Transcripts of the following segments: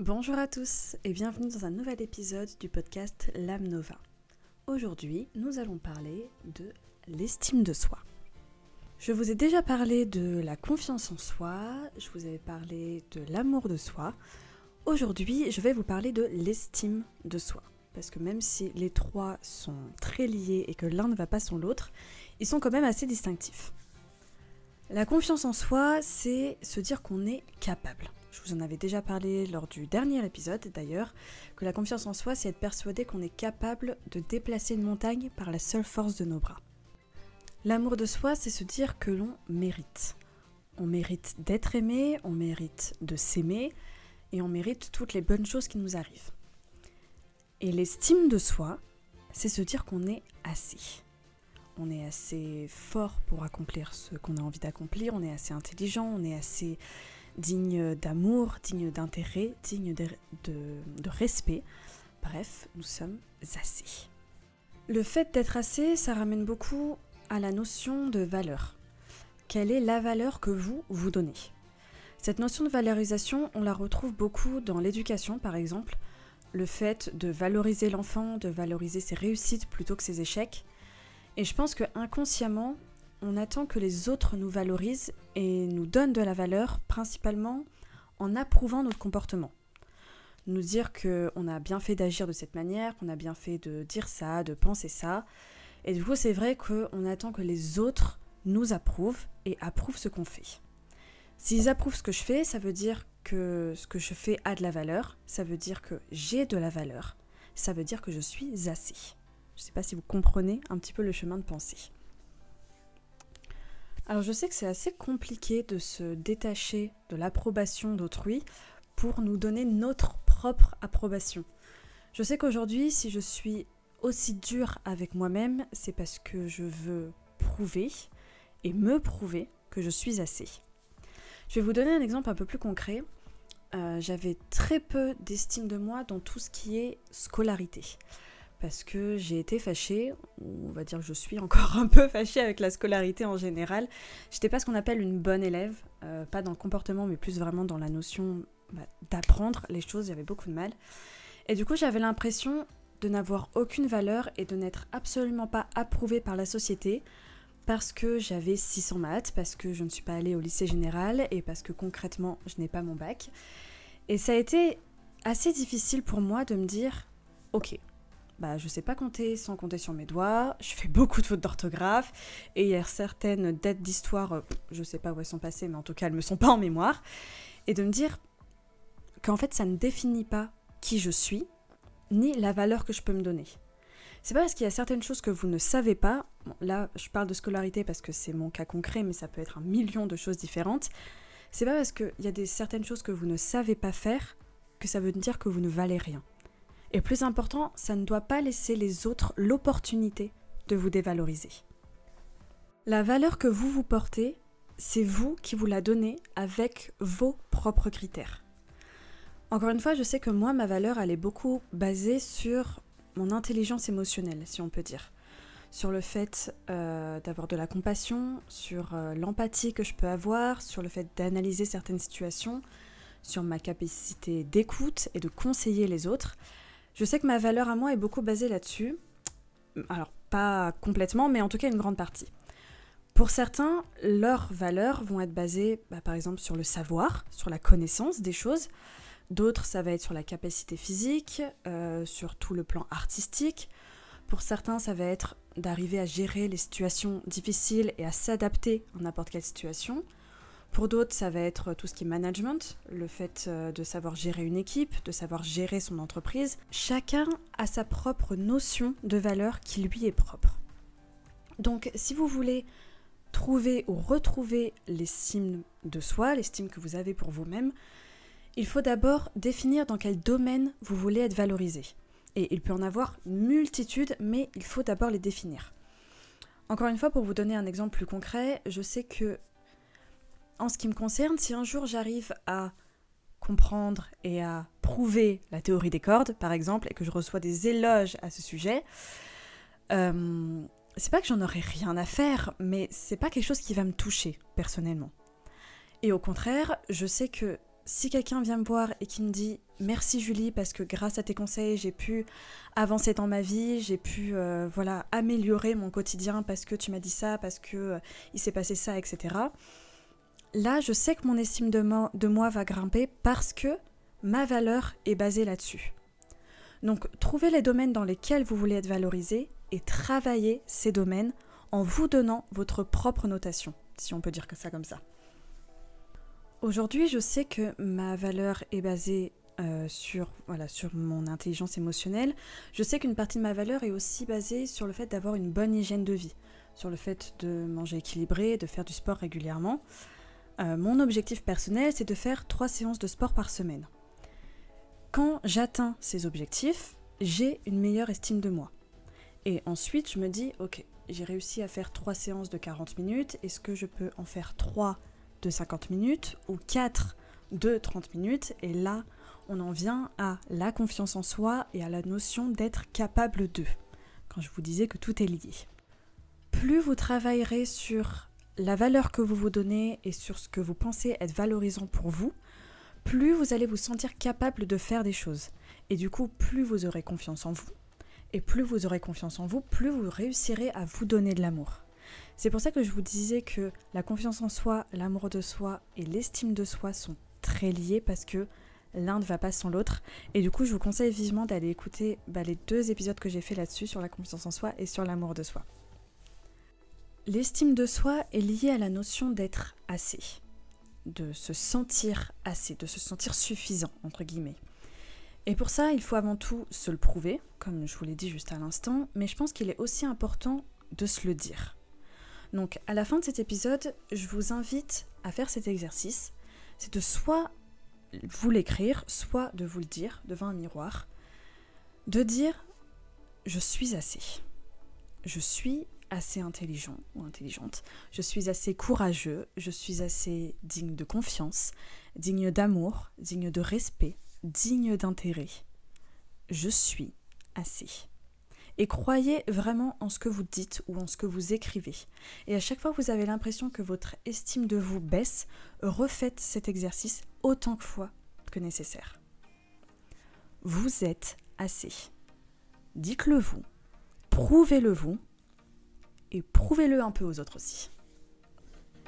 Bonjour à tous et bienvenue dans un nouvel épisode du podcast L'âme Nova. Aujourd'hui, nous allons parler de l'estime de soi. Je vous ai déjà parlé de la confiance en soi, je vous avais parlé de l'amour de soi. Aujourd'hui, je vais vous parler de l'estime de soi. Parce que même si les trois sont très liés et que l'un ne va pas sans l'autre, ils sont quand même assez distinctifs. La confiance en soi, c'est se dire qu'on est capable. Je vous en avais déjà parlé lors du dernier épisode d'ailleurs, que la confiance en soi, c'est être persuadé qu'on est capable de déplacer une montagne par la seule force de nos bras. L'amour de soi, c'est se dire que l'on mérite. On mérite d'être aimé, on mérite de s'aimer, et on mérite toutes les bonnes choses qui nous arrivent. Et l'estime de soi, c'est se dire qu'on est assez. On est assez fort pour accomplir ce qu'on a envie d'accomplir, on est assez intelligent, on est assez digne d'amour, digne d'intérêt, digne de, respect. Bref, nous sommes assez. Le fait d'être assez, ça ramène beaucoup à la notion de valeur. Quelle est la valeur que vous vous donnez? Cette notion de valorisation, on la retrouve beaucoup dans l'éducation par exemple. Le fait de valoriser l'enfant, de valoriser ses réussites plutôt que ses échecs. Et je pense que inconsciemment, on attend que les autres nous valorisent et nous donnent de la valeur, principalement en approuvant notre comportement. Nous dire qu'on a bien fait d'agir de cette manière, qu'on a bien fait de dire ça, de penser ça, et du coup, c'est vrai qu'on attend que les autres nous approuvent et approuvent ce qu'on fait. S'ils approuvent ce que je fais, ça veut dire que ce que je fais a de la valeur, ça veut dire que j'ai de la valeur, ça veut dire que je suis assez. Je ne sais pas si vous comprenez un petit peu le chemin de pensée. Alors je sais que c'est assez compliqué de se détacher de l'approbation d'autrui pour nous donner notre propre approbation. Je sais qu'aujourd'hui, si je suis aussi dur avec moi-même, c'est parce que je veux prouver et me prouver que je suis assez. Je vais vous donner un exemple un peu plus concret. Euh, j'avais très peu d'estime de moi dans tout ce qui est scolarité. Parce que j'ai été fâchée, ou on va dire que je suis encore un peu fâchée avec la scolarité en général. J'étais pas ce qu'on appelle une bonne élève, euh, pas dans le comportement, mais plus vraiment dans la notion bah, d'apprendre les choses, j'avais beaucoup de mal. Et du coup, j'avais l'impression de n'avoir aucune valeur et de n'être absolument pas approuvée par la société parce que j'avais 600 maths, parce que je ne suis pas allée au lycée général et parce que concrètement je n'ai pas mon bac. Et ça a été assez difficile pour moi de me dire ok, bah je sais pas compter sans compter sur mes doigts, je fais beaucoup de fautes d'orthographe et il y a certaines dates d'histoire, euh, je sais pas où elles sont passées, mais en tout cas elles me sont pas en mémoire. Et de me dire qu'en fait ça ne définit pas qui je suis ni la valeur que je peux me donner. C'est pas parce qu'il y a certaines choses que vous ne savez pas, là je parle de scolarité parce que c'est mon cas concret, mais ça peut être un million de choses différentes. C'est pas parce qu'il y a des certaines choses que vous ne savez pas faire que ça veut dire que vous ne valez rien. Et plus important, ça ne doit pas laisser les autres l'opportunité de vous dévaloriser. La valeur que vous vous portez, c'est vous qui vous la donnez avec vos propres critères. Encore une fois, je sais que moi, ma valeur, elle est beaucoup basée sur mon intelligence émotionnelle, si on peut dire. Sur le fait euh, d'avoir de la compassion, sur euh, l'empathie que je peux avoir, sur le fait d'analyser certaines situations, sur ma capacité d'écoute et de conseiller les autres. Je sais que ma valeur à moi est beaucoup basée là-dessus. Alors, pas complètement, mais en tout cas une grande partie. Pour certains, leurs valeurs vont être basées, bah, par exemple, sur le savoir, sur la connaissance des choses. D'autres, ça va être sur la capacité physique, euh, sur tout le plan artistique. Pour certains, ça va être d'arriver à gérer les situations difficiles et à s'adapter à n'importe quelle situation. Pour d'autres, ça va être tout ce qui est management, le fait euh, de savoir gérer une équipe, de savoir gérer son entreprise. Chacun a sa propre notion de valeur qui lui est propre. Donc si vous voulez trouver ou retrouver l'estime de soi, l'estime que vous avez pour vous-même, il faut d'abord définir dans quel domaine vous voulez être valorisé. Et il peut en avoir multitude, mais il faut d'abord les définir. Encore une fois, pour vous donner un exemple plus concret, je sais que, en ce qui me concerne, si un jour j'arrive à comprendre et à prouver la théorie des cordes, par exemple, et que je reçois des éloges à ce sujet, euh, c'est pas que j'en aurais rien à faire, mais c'est pas quelque chose qui va me toucher personnellement. Et au contraire, je sais que si quelqu'un vient me voir et qui me dit merci Julie parce que grâce à tes conseils j'ai pu avancer dans ma vie, j'ai pu euh, voilà améliorer mon quotidien parce que tu m'as dit ça, parce que euh, il s'est passé ça, etc. Là, je sais que mon estime de, moi va grimper parce que ma valeur est basée là-dessus. Donc, trouvez les domaines dans lesquels vous voulez être valorisé et travaillez ces domaines en vous donnant votre propre notation, si on peut dire que ça comme ça. Aujourd'hui, je sais que ma valeur est basée euh, sur, sur mon intelligence émotionnelle. Je sais qu'une partie de ma valeur est aussi basée sur le fait d'avoir une bonne hygiène de vie, sur le fait de manger équilibré, de faire du sport régulièrement. Euh, mon objectif personnel, c'est de faire trois séances de sport par semaine. Quand j'atteins ces objectifs, j'ai une meilleure estime de moi. Et ensuite, je me dis, ok, j'ai réussi à faire trois séances de 40 minutes, est-ce que je peux en faire trois de 50 minutes ou quatre de 30 minutes? Et là, on en vient à la confiance en soi et à la notion d'être capable de, quand je vous disais que tout est lié. Plus vous travaillerez sur la valeur que vous vous donnez et sur ce que vous pensez être valorisant pour vous, plus vous allez vous sentir capable de faire des choses. Et du coup, plus vous aurez confiance en vous. Et plus vous aurez confiance en vous, plus vous réussirez à vous donner de l'amour. C'est pour ça que je vous disais que la confiance en soi, l'amour de soi et l'estime de soi sont très liés parce que l'un ne va pas sans l'autre. Et du coup, je vous conseille vivement d'aller écouter bah, les deux épisodes que j'ai fait là-dessus sur la confiance en soi et sur l'amour de soi. L'estime de soi est liée à la notion d'être assez, de se sentir assez, de se sentir suffisant, entre guillemets. Et pour ça, il faut avant tout se le prouver, comme je vous l'ai dit juste à l'instant, mais je pense qu'il est aussi important de se le dire. Donc à la fin de cet épisode, je vous invite à faire cet exercice. C'est de soit vous l'écrire, soit de vous le dire devant un miroir, de dire je suis assez. Je suis assez intelligent ou intelligente, je suis assez courageux, je suis assez digne de confiance, digne d'amour, digne de respect, digne d'intérêt. Je suis assez. Et croyez vraiment en ce que vous dites ou en ce que vous écrivez. Et à chaque fois que vous avez l'impression que votre estime de vous baisse, refaites cet exercice autant de fois que nécessaire. Vous êtes assez. Dites-le vous, prouvez-le vous, et prouvez-le un peu aux autres aussi.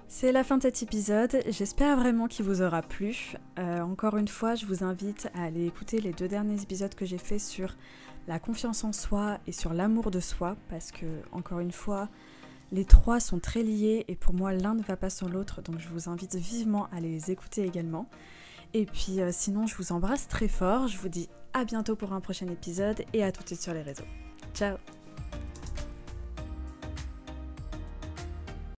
C'est la fin de cet épisode, j'espère vraiment qu'il vous aura plu. Euh, encore une fois, je vous invite à aller écouter les deux derniers épisodes que j'ai fait sur la confiance en soi et sur l'amour de soi, parce que, encore une fois, les trois sont très liés et pour moi l'un ne va pas sans l'autre, donc je vous invite vivement à les écouter également. Et puis euh, sinon, je vous embrasse très fort, je vous dis à bientôt pour un prochain épisode et à tout de suite sur les réseaux. Ciao